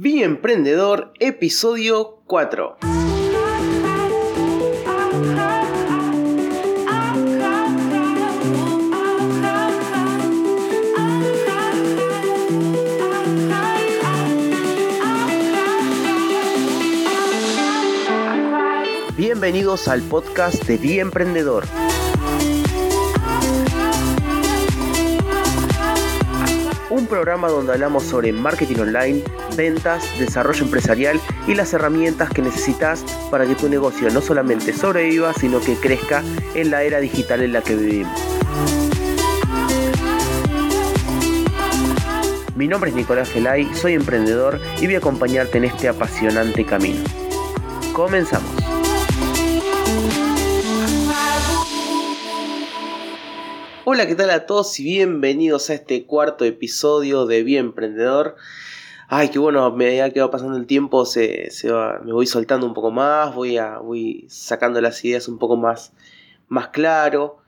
Vi Emprendedor, episodio 4. Bienvenidos al podcast de Vi Emprendedor. Un programa donde hablamos sobre marketing online, ventas, desarrollo empresarial y las herramientas que necesitas para que tu negocio no solamente sobreviva, sino que crezca en la era digital en la que vivimos. Mi nombre es Nicolás Gelay, soy emprendedor y voy a acompañarte en este apasionante camino. Comenzamos. Hola, ¿qué tal a todos y bienvenidos a este cuarto episodio de Bien Emprendedor? Ay, qué bueno, a medida que va pasando el tiempo se, me voy soltando un poco más, voy, a, voy sacando las ideas un poco más, más claro.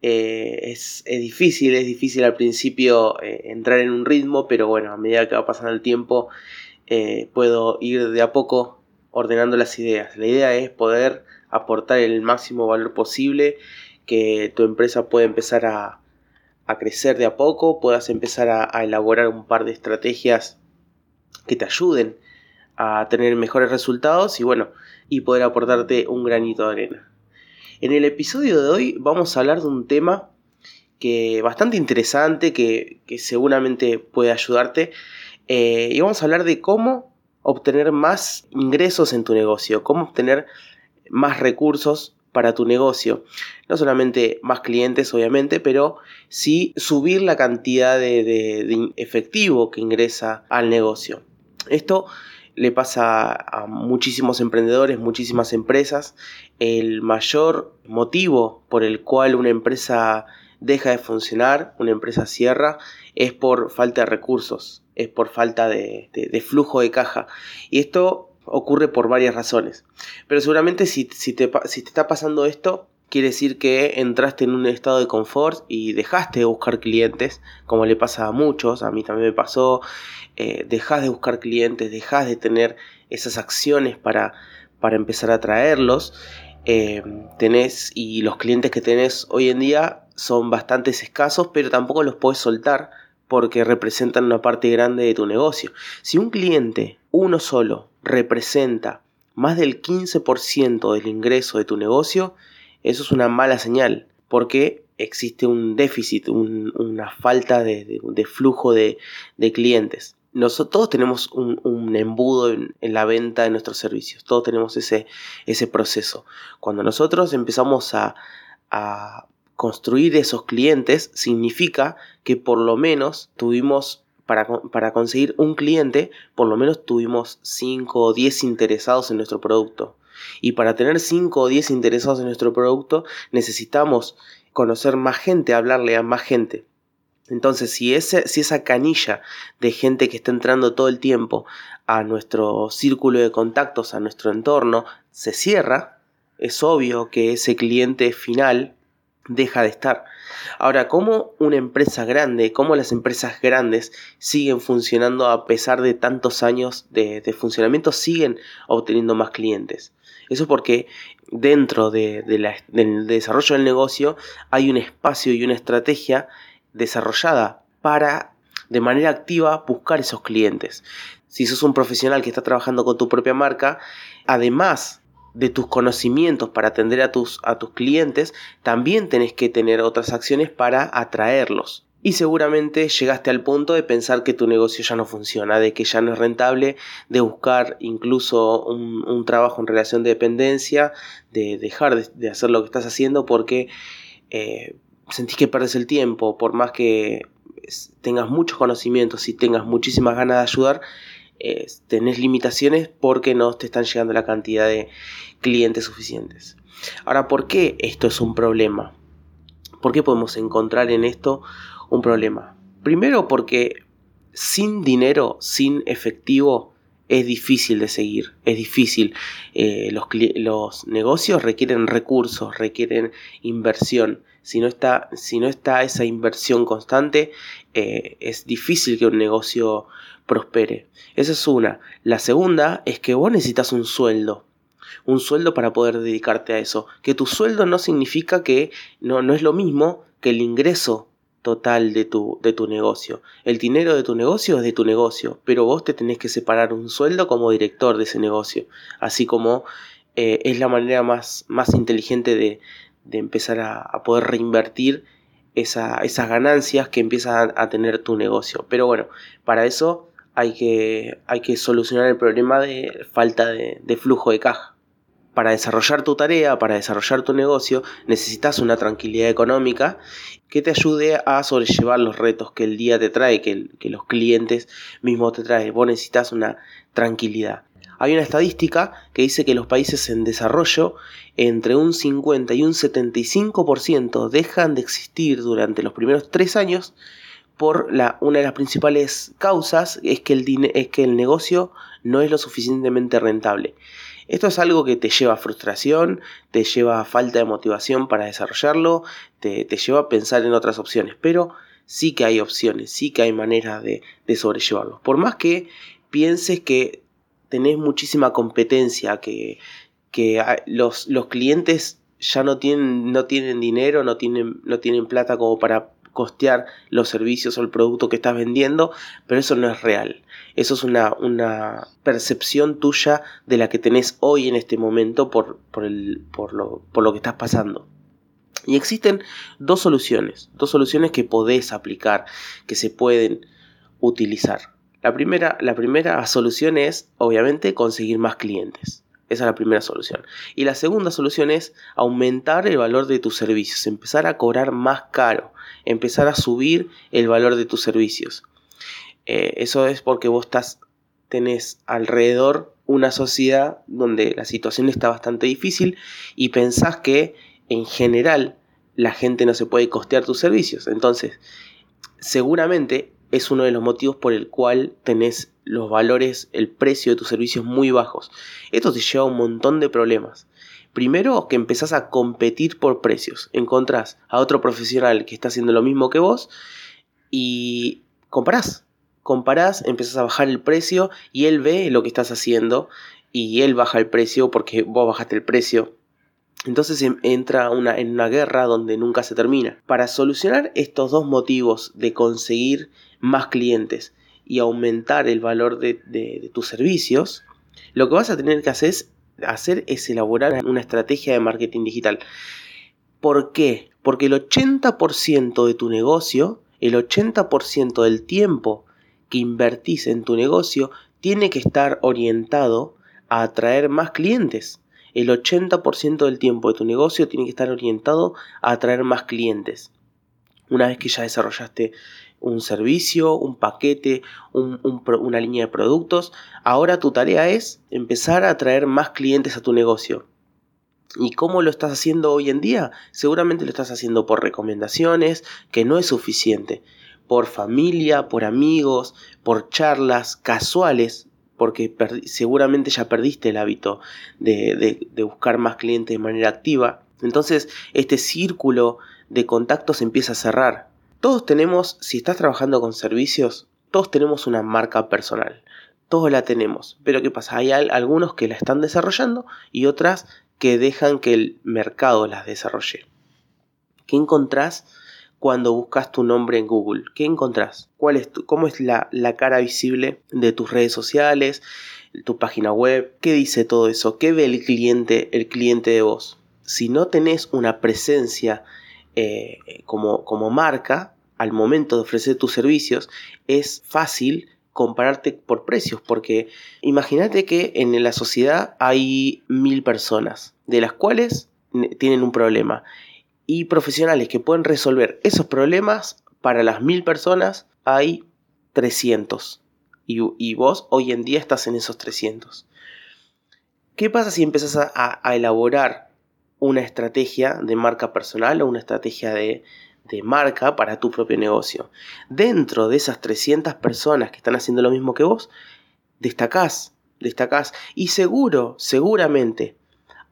Eh, es, difícil, es difícil al principio eh, entrar en un ritmo, pero bueno, a medida que va pasando el tiempo eh, puedo ir de a poco ordenando las ideas. La idea es poder aportar el máximo valor posible que tu empresa pueda empezar a, crecer de a poco, puedas empezar a, elaborar un par de estrategias que te ayuden a tener mejores resultados y bueno, y poder aportarte un granito de arena. En el episodio de hoy vamos a hablar de un tema que bastante interesante, que, seguramente puede ayudarte, eh, y vamos a hablar de cómo obtener más ingresos en tu negocio, cómo obtener más recursos para tu negocio. No solamente más clientes, obviamente, pero sí subir la cantidad de, efectivo que ingresa al negocio. Esto le pasa a muchísimos emprendedores, muchísimas empresas. El mayor motivo por el cual una empresa deja de funcionar, una empresa cierra, es por falta de recursos, es por falta de, de flujo de caja. Y esto ocurre por varias razones. Pero seguramente si, te, si te está pasando esto, quiere decir que entraste en un estado de confort y dejaste de buscar clientes, como le pasa a muchos, a mí también me pasó, eh, dejas de buscar clientes, dejas de tener esas acciones para, para empezar a traerlos, eh, tenés y los clientes que tenés hoy en día son bastante escasos, pero tampoco los puedes soltar porque representan una parte grande de tu negocio. Si un cliente, uno solo, representa más del 15% del ingreso de tu negocio, eso es una mala señal, porque existe un déficit, una falta de, flujo de, clientes. Nosotros todos tenemos un, embudo en, la venta de nuestros servicios, todos tenemos ese, proceso. Cuando nosotros empezamos a construir esos clientes, significa que por lo menos tuvimos para, conseguir un cliente, por lo menos tuvimos 5 o 10 interesados en nuestro producto. Y para tener 5 o 10 interesados en nuestro producto, necesitamos conocer más gente, hablarle a más gente. Entonces, si, ese, si esa canilla de gente que está entrando todo el tiempo a nuestro círculo de contactos, a nuestro entorno, se cierra, es obvio que ese cliente final deja de estar. Ahora, ¿cómo una empresa grande, cómo las empresas grandes siguen funcionando a pesar de tantos años de, funcionamiento, siguen obteniendo más clientes? Eso porque dentro de, del desarrollo del negocio hay un espacio y una estrategia desarrollada para de manera activa buscar esos clientes. Si sos un profesional que está trabajando con tu propia marca, además de tus conocimientos para atender a tus, a tus clientes, también tenés que tener otras acciones para atraerlos. Y seguramente llegaste al punto de pensar que tu negocio ya no funciona, de que ya no es rentable, de buscar incluso un, trabajo en relación de dependencia, de dejar de, hacer lo que estás haciendo porque eh, sentís que perdes el tiempo, por más que tengas muchos conocimientos y tengas muchísimas ganas de ayudar, tenés limitaciones porque no te están llegando la cantidad de clientes suficientes. Ahora, ¿por qué esto es un problema? ¿Por qué podemos encontrar en esto un problema? Primero porque sin dinero, sin efectivo, es difícil de seguir, es difícil. Eh, los, los, negocios requieren recursos, requieren inversión. Si no está, si no está esa inversión constante, eh, es difícil que un negocio prospere. Esa es una. La segunda es que vos necesitas un sueldo. Un sueldo para poder dedicarte a eso. Que tu sueldo no significa que no, no es lo mismo que el ingreso total de tu, de tu negocio. El dinero de tu negocio es de tu negocio, pero vos te tenés que separar un sueldo como director de ese negocio, así como eh, es la manera más, más inteligente de, de empezar a, poder reinvertir esas ganancias que empieza a, tener tu negocio. Pero bueno, para eso hay que, hay que solucionar el problema de falta de flujo de caja para desarrollar tu tarea, para desarrollar tu negocio, necesitas una tranquilidad económica que te ayude a sobrellevar los retos que el día te trae, que, los clientes mismos te traen. Vos necesitas una tranquilidad. Hay una estadística que dice que los países en desarrollo entre un 50 y un 75% dejan de existir durante los primeros tres años por una de las principales causas es que el negocio no es lo suficientemente rentable. Esto es algo que te lleva a frustración, te lleva a falta de motivación para desarrollarlo, te, lleva a pensar en otras opciones, pero sí que hay opciones, sí que hay maneras de, sobrellevarlo. Por más que pienses que tenés muchísima competencia, que, que los, los clientes ya no tienen, no tienen dinero, no tienen, no tienen plata como para costear los servicios o el producto que estás vendiendo, pero eso no es real. Eso es una, una percepción tuya de la que tenés hoy en este momento por, por, el, por, lo, por lo que estás pasando. Y existen dos soluciones, dos soluciones que podés aplicar, que se pueden utilizar. La primera, la primera solución es, obviamente, conseguir más clientes. Esa es la primera solución. Y la segunda solución es aumentar el valor de tus servicios, empezar a cobrar más caro, empezar a subir el valor de tus servicios. Eh, eso es porque vos estás, tenés alrededor una sociedad donde la situación está bastante difícil y pensás que en general la gente no se puede costear tus servicios. Entonces, seguramente es uno de los motivos por el cual tenés los valores, el precio de tus servicios muy bajos. Esto te lleva a un montón de problemas. Primero que empezás a competir por precios. Encontrás a otro profesional que está haciendo lo mismo que vos y comparás. Comparás, empezás a bajar el precio y él ve lo que estás haciendo y él baja el precio porque vos bajaste el precio. Entonces em, entra una, en una guerra donde nunca se termina. Para solucionar estos dos motivos de conseguir más clientes y aumentar el valor de, tus servicios, lo que vas a tener que hacer es, hacer es elaborar una estrategia de marketing digital. ¿Por qué? Porque el 80% de tu negocio, el 80% del tiempo que invertís en tu negocio, tiene que estar orientado a atraer más clientes. El 80% del tiempo de tu negocio tiene que estar orientado a atraer más clientes. Una vez que ya desarrollaste un servicio, un paquete, una línea de productos. Ahora tu tarea es empezar a atraer más clientes a tu negocio. ¿Y cómo lo estás haciendo hoy en día? Seguramente lo estás haciendo por recomendaciones, que no es suficiente. Por familia, por amigos, por charlas casuales, porque seguramente ya perdiste el hábito de buscar más clientes de manera activa. Entonces este círculo de contactos empieza a cerrar todos tenemos, si estás trabajando con servicios, todos tenemos una marca personal. Todos la tenemos. Pero ¿qué pasa? Hay algunos que la están desarrollando y otras que dejan que el mercado las desarrolle. ¿Qué encontrás cuando buscas tu nombre en Google? ¿Qué encontrás? ¿Cuál es ¿Cómo es la, la cara visible de tus redes sociales, tu página web? ¿Qué dice todo eso? ¿Qué ve el cliente, el cliente de vos? Si no tenés una presencia eh, como, como marca, al momento de ofrecer tus servicios, es fácil compararte por precios, porque imagínate que en la sociedad hay mil personas, de las cuales tienen un problema, y profesionales que pueden resolver esos problemas, para las mil personas hay 300, y, vos hoy en día estás en esos 300. ¿Qué pasa si empiezas a, elaborar una estrategia de marca personal o una estrategia de, marca para tu propio negocio. Dentro de esas 300 personas que están haciendo lo mismo que vos, destacás destacás y seguro, seguramente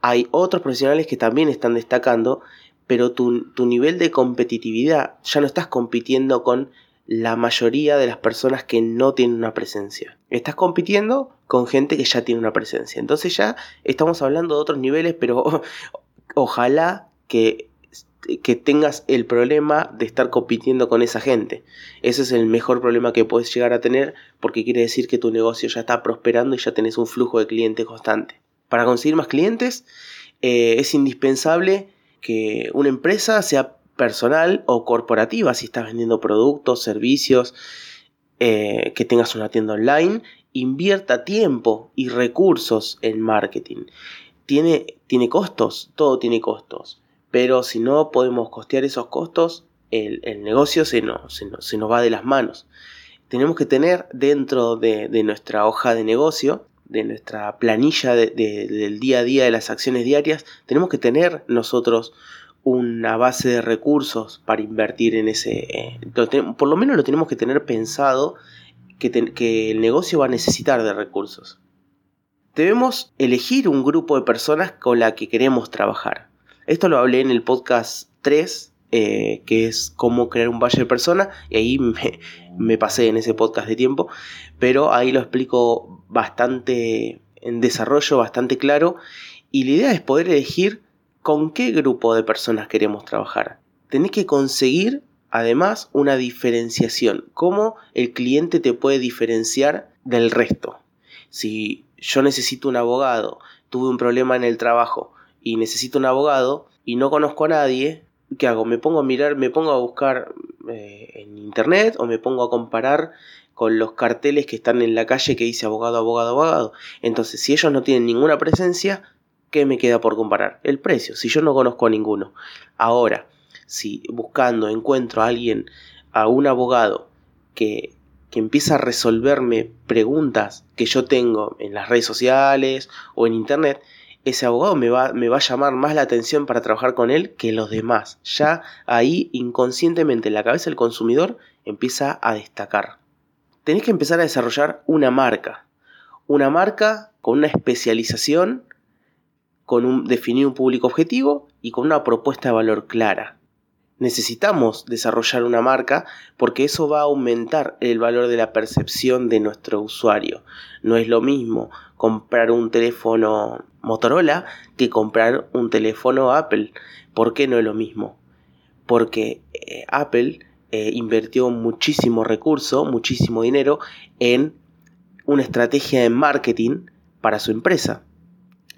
hay otros profesionales que también están destacando, pero tu, tu nivel de competitividad ya no estás compitiendo con la mayoría de las personas que no tienen una presencia. Estás compitiendo con gente que ya tiene una presencia. Entonces ya estamos hablando de otros niveles, pero ojalá que, que tengas el problema de estar compitiendo con esa gente. Ese es el mejor problema que puedes llegar a tener porque quiere decir que tu negocio ya está prosperando y ya tenés un flujo de clientes constante. Para conseguir más clientes eh, es indispensable que una empresa sea personal o corporativa, si estás vendiendo productos, servicios, eh, que tengas una tienda online, invierta tiempo y recursos en marketing. Tiene, tiene costos, todo tiene costos, pero si no podemos costear esos costos, el, negocio se, se, nos va de las manos. Tenemos que tener dentro de, nuestra hoja de negocio, de nuestra planilla del día a día de las acciones diarias, tenemos que tener nosotros una base de recursos para invertir en ese... Eh, por lo menos lo tenemos que tener pensado que, que el negocio va a necesitar de recursos. Debemos elegir un grupo de personas con la que queremos trabajar. Esto lo hablé en el podcast 3, eh, que es cómo crear un valle de personas, y ahí me, me, pasé en ese podcast de tiempo, pero ahí lo explico bastante en desarrollo, bastante claro, y la idea es poder elegir con qué grupo de personas queremos trabajar. Tenés que conseguir además una diferenciación, cómo el cliente te puede diferenciar del resto. Si yo necesito un abogado, tuve un problema en el trabajo y necesito un abogado y no conozco a nadie, ¿qué hago? Me pongo a mirar, me pongo a buscar eh, en internet o me pongo a comparar con los carteles que están en la calle que dice abogado, abogado, abogado. Entonces, si ellos no tienen ninguna presencia, ¿qué me queda por comparar? El precio, si yo no conozco a ninguno. Ahora, si buscando encuentro a alguien, a un abogado que, que empieza a resolverme preguntas que yo tengo en las redes sociales o en internet, ese abogado me va, a llamar más la atención para trabajar con él que los demás. Ya ahí inconscientemente en la cabeza del consumidor empieza a destacar. Tenés que empezar a desarrollar una marca. Una marca con una especialización con un, definir un público objetivo y con una propuesta de valor clara. Necesitamos desarrollar una marca porque eso va a aumentar el valor de la percepción de nuestro usuario. No es lo mismo comprar un teléfono Motorola que comprar un teléfono Apple. ¿Por qué no es lo mismo? Porque eh, Apple eh, invirtió muchísimo recurso, muchísimo dinero en una estrategia de marketing para su empresa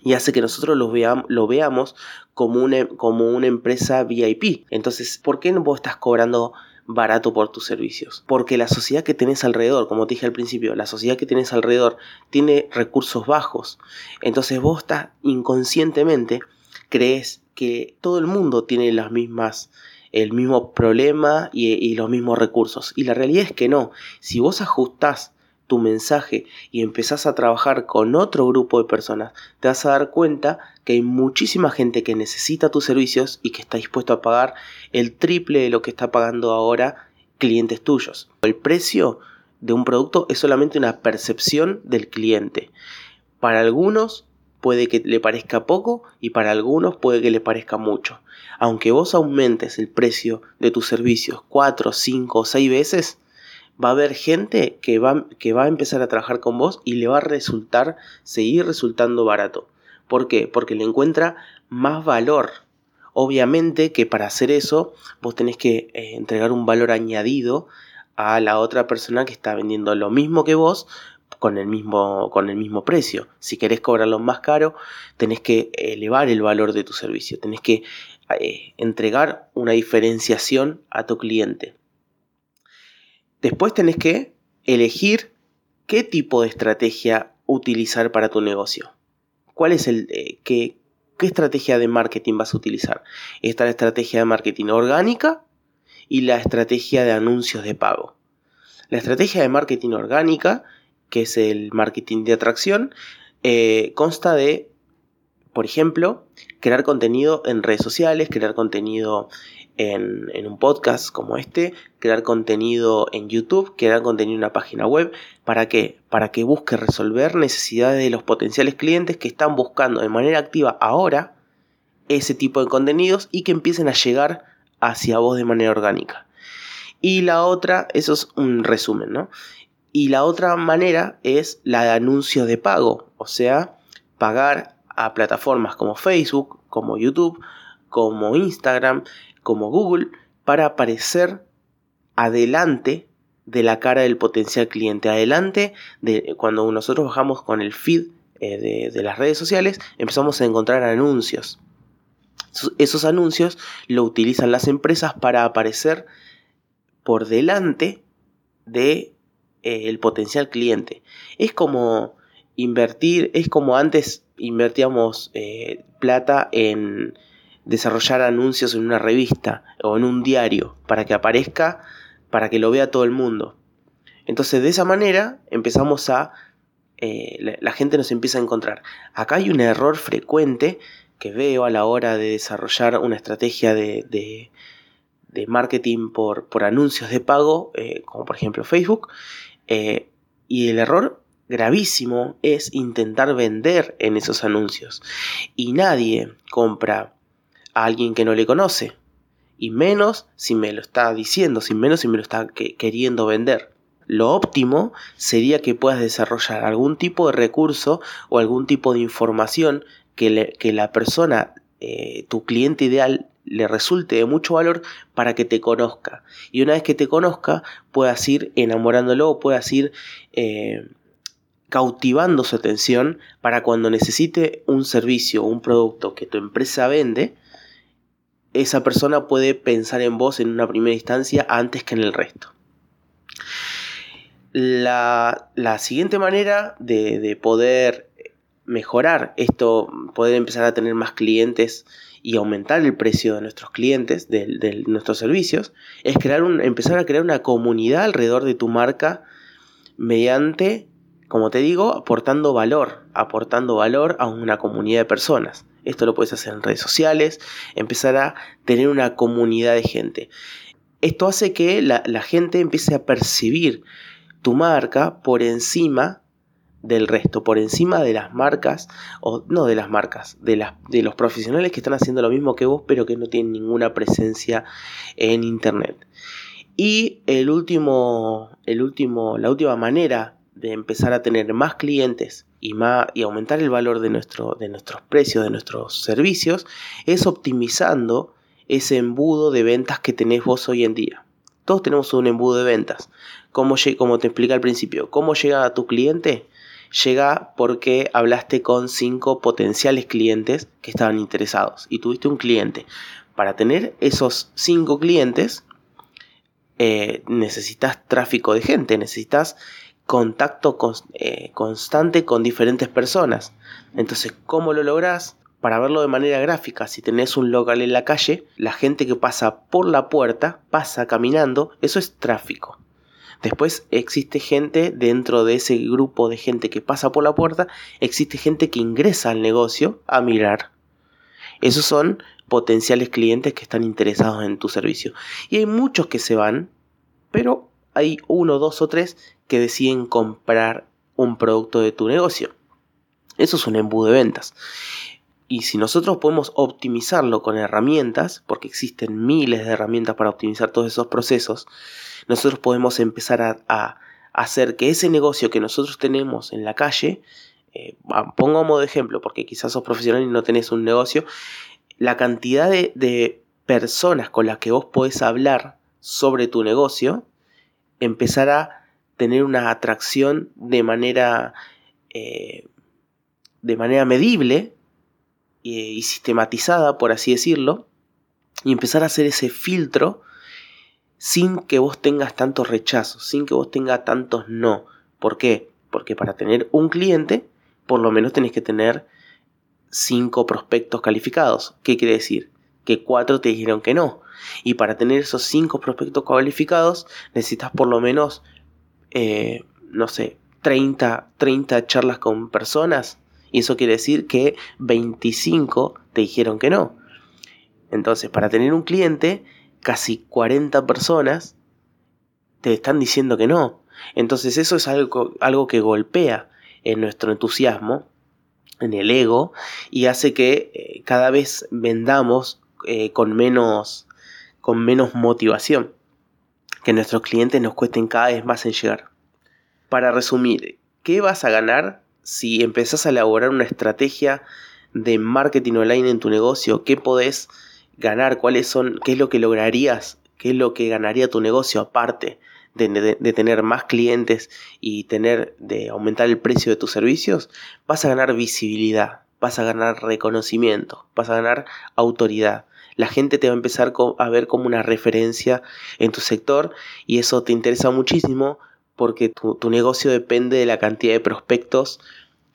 y hace que nosotros lo, veamos, lo veamos como una, como una empresa VIP. Entonces, ¿por qué no vos estás cobrando barato por tus servicios? Porque la sociedad que tenés alrededor, como te dije al principio, la sociedad que tenés alrededor tiene recursos bajos. Entonces vos estás inconscientemente crees que todo el mundo tiene las mismas el mismo problema y, y, los mismos recursos. Y la realidad es que no. Si vos ajustás tu mensaje y empezás a trabajar con otro grupo de personas, te vas a dar cuenta que hay muchísima gente que necesita tus servicios y que está dispuesto a pagar el triple de lo que está pagando ahora clientes tuyos. El precio de un producto es solamente una percepción del cliente. Para algunos puede que le parezca poco y para algunos puede que le parezca mucho. Aunque vos aumentes el precio de tus servicios 4, 5 o 6 veces, va a haber gente que va, que va a empezar a trabajar con vos y le va a resultar, seguir resultando barato. ¿Por qué? Porque le encuentra más valor. Obviamente que para hacer eso vos tenés que eh, entregar un valor añadido a la otra persona que está vendiendo lo mismo que vos con el mismo, con el mismo precio. Si querés cobrarlo más caro, tenés que elevar el valor de tu servicio, tenés que eh, entregar una diferenciación a tu cliente. Después tenés que elegir qué tipo de estrategia utilizar para tu negocio. ¿Cuál es el eh, qué, qué estrategia de marketing vas a utilizar? Está la estrategia de marketing orgánica y la estrategia de anuncios de pago. La estrategia de marketing orgánica, que es el marketing de atracción, eh, consta de, por ejemplo, crear contenido en redes sociales, crear contenido en, un podcast como este, crear contenido en YouTube, crear contenido en una página web, ¿Para qué? Para que busque resolver necesidades de los potenciales clientes que están buscando de manera activa ahora ese tipo de contenidos y que empiecen a llegar hacia vos de manera orgánica. Y la otra, eso es un resumen, ¿no? Y la otra manera es la de anuncios de pago, o sea, pagar a plataformas como Facebook, como YouTube, como Instagram, como Google, para aparecer adelante de la cara del potencial cliente, adelante de cuando nosotros bajamos con el feed eh, de, las redes sociales, empezamos a encontrar anuncios. Esos anuncios lo utilizan las empresas para aparecer por delante de eh, el potencial cliente. Es como invertir, es como antes invertíamos eh, plata en desarrollar anuncios en una revista o en un diario para que aparezca, para que lo vea todo el mundo. Entonces de esa manera empezamos a... Eh, la, gente nos empieza a encontrar. Acá hay un error frecuente que veo a la hora de desarrollar una estrategia de, de, marketing por, por, anuncios de pago, como por ejemplo Facebook, eh, y el error gravísimo es intentar vender en esos anuncios. Y nadie compra a alguien que no le conoce. Y menos si me lo está diciendo, sin menos si me lo está queriendo vender. Lo óptimo sería que puedas desarrollar algún tipo de recurso o algún tipo de información que, que la persona, eh, tu cliente ideal, le resulte de mucho valor para que te conozca. Y una vez que te conozca, puedas ir enamorándolo, puedas ir eh, cautivando su atención para cuando necesite un servicio o un producto que tu empresa vende, esa persona puede pensar en vos en una primera instancia antes que en el resto. La, siguiente manera de, de poder mejorar esto, poder empezar a tener más clientes y aumentar el precio de nuestros clientes, de, nuestros servicios, es crear un, empezar a crear una comunidad alrededor de tu marca mediante, como te digo, aportando valor, aportando valor a una comunidad de personas. Esto lo puedes hacer en redes sociales, empezar a tener una comunidad de gente. Esto hace que la, la gente empiece a percibir tu marca por encima del resto, por encima de las marcas, o no de las marcas, de, las, de los profesionales que están haciendo lo mismo que vos, pero que no tienen ninguna presencia en Internet. Y el último, el último, la última manera de empezar a tener más clientes y, más, y aumentar el valor de, nuestro, de nuestros precios, de nuestros servicios, es optimizando ese embudo de ventas que tenés vos hoy en día. Todos tenemos un embudo de ventas. Como, como te expliqué al principio, ¿cómo llega a tu cliente? llega porque hablaste con cinco potenciales clientes que estaban interesados y tuviste un cliente. Para tener esos cinco clientes eh, necesitas tráfico de gente, necesitas contacto eh, constante con diferentes personas. Entonces, ¿cómo lo lográs? Para verlo de manera gráfica, si tenés un local en la calle, la gente que pasa por la puerta, pasa caminando, eso es tráfico. Después existe gente dentro de ese grupo de gente que pasa por la puerta, existe gente que ingresa al negocio a mirar. Esos son potenciales clientes que están interesados en tu servicio. Y hay muchos que se van, pero hay uno, dos o tres que deciden comprar un producto de tu negocio. Eso es un embudo de ventas. Y si nosotros podemos optimizarlo con herramientas, porque existen miles de herramientas para optimizar todos esos procesos, nosotros podemos empezar a, hacer que ese negocio que nosotros tenemos en la calle, eh, pongo a modo de ejemplo, porque quizás sos profesional y no tenés un negocio, la cantidad de, personas con las que vos podés hablar sobre tu negocio, empezar a tener una atracción de manera, eh, de manera medible y sistematizada, por así decirlo, y empezar a hacer ese filtro sin que vos tengas tantos rechazos, sin que vos tengas tantos no. ¿Por qué? Porque para tener un cliente, por lo menos tenés que tener cinco prospectos calificados. ¿Qué quiere decir? Que cuatro te dijeron que no. Y para tener esos cinco prospectos calificados, necesitas por lo menos, eh, no sé, 30, 30 charlas con personas y eso quiere decir que 25 te dijeron que no. Entonces, para tener un cliente, casi 40 personas te están diciendo que no. Entonces eso es algo, algo que golpea en nuestro entusiasmo, en el ego, y hace que eh, cada vez vendamos eh, con, menos, con menos motivación, que nuestros clientes nos cuesten cada vez más en llegar. Para resumir, ¿qué vas a ganar si empezás a elaborar una estrategia de marketing online en tu negocio? ¿Qué podés ganar? ¿Cuáles son? ¿Qué es lo que lograrías? ¿Qué es lo que ganaría tu negocio aparte de, tener más clientes y tener de aumentar el precio de tus servicios, vas a ganar visibilidad, vas a ganar reconocimiento, vas a ganar autoridad. La gente te va a empezar a ver como una referencia en tu sector y eso te interesa muchísimo porque tu negocio depende de la cantidad de prospectos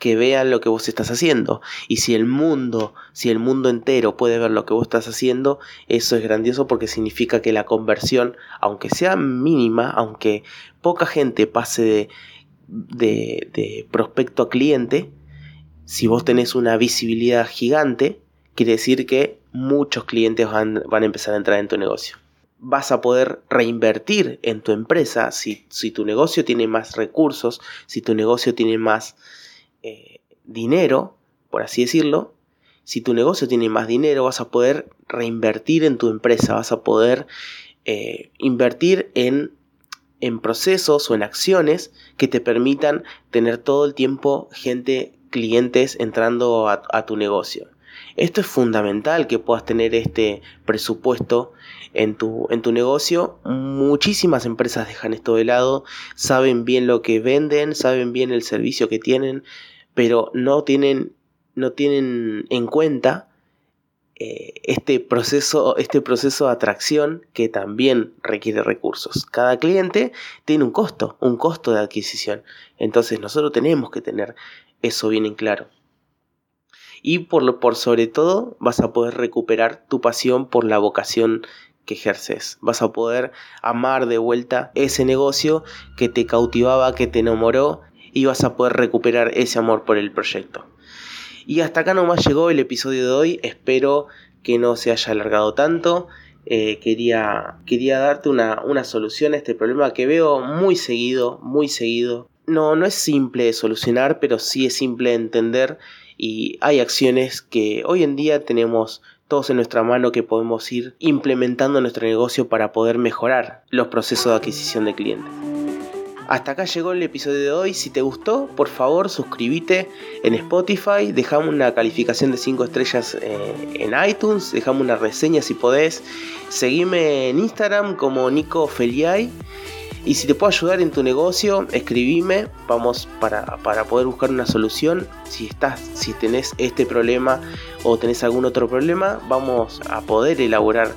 que vean lo que vos estás haciendo. Y si el mundo, si el mundo entero puede ver lo que vos estás haciendo, eso es grandioso porque significa que la conversión, aunque sea mínima, aunque poca gente pase de, de, prospecto a cliente, si vos tenés una visibilidad gigante, quiere decir que muchos clientes van, van, a empezar a entrar en tu negocio. Vas a poder reinvertir en tu empresa si, si tu negocio tiene más recursos, si tu negocio tiene más eh, dinero, por así decirlo, si tu negocio tiene más dinero, vas a poder reinvertir en tu empresa, vas a poder eh, invertir en, en procesos o en acciones que te permitan tener todo el tiempo gente, clientes entrando a, tu negocio. Esto es fundamental que puedas tener este presupuesto en tu, en tu negocio. Muchísimas empresas dejan esto de lado, saben bien lo que venden, saben bien el servicio que tienen, pero no tienen, no tienen en cuenta eh, este, proceso, este proceso de atracción que también requiere recursos. Cada cliente tiene un costo, un costo de adquisición. Entonces nosotros tenemos que tener eso bien en claro. Y por, por sobre todo vas a poder recuperar tu pasión por la vocación que ejerces. Vas a poder amar de vuelta ese negocio que te cautivaba, que te enamoró y vas a poder recuperar ese amor por el proyecto. Y hasta acá nomás llegó el episodio de hoy, espero que no se haya alargado tanto. Eh, quería, quería darte una, una solución a este problema que veo muy seguido, muy seguido. No, no es simple de solucionar, pero sí es simple de entender y hay acciones que hoy en día tenemos todos en nuestra mano que podemos ir implementando en nuestro negocio para poder mejorar los procesos de adquisición de clientes. Hasta acá llegó el episodio de hoy. Si te gustó, por favor suscríbete en Spotify, dejame una calificación de 5 estrellas eh, en iTunes, dejame una reseña si podés. Seguime en Instagram como Nico Feliay. Y si te puedo ayudar en tu negocio, escribime, vamos para, poder buscar una solución. Si estás, si tenés este problema o tenés algún otro problema, vamos a poder elaborar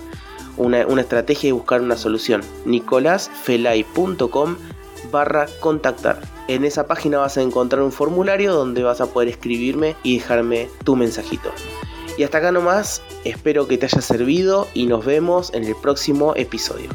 una, una estrategia y buscar una solución. nicolasfelay.com barra contactar. En esa página vas a encontrar un formulario donde vas a poder escribirme y dejarme tu mensajito. Y hasta acá nomás, espero que te haya servido y nos vemos en el próximo episodio.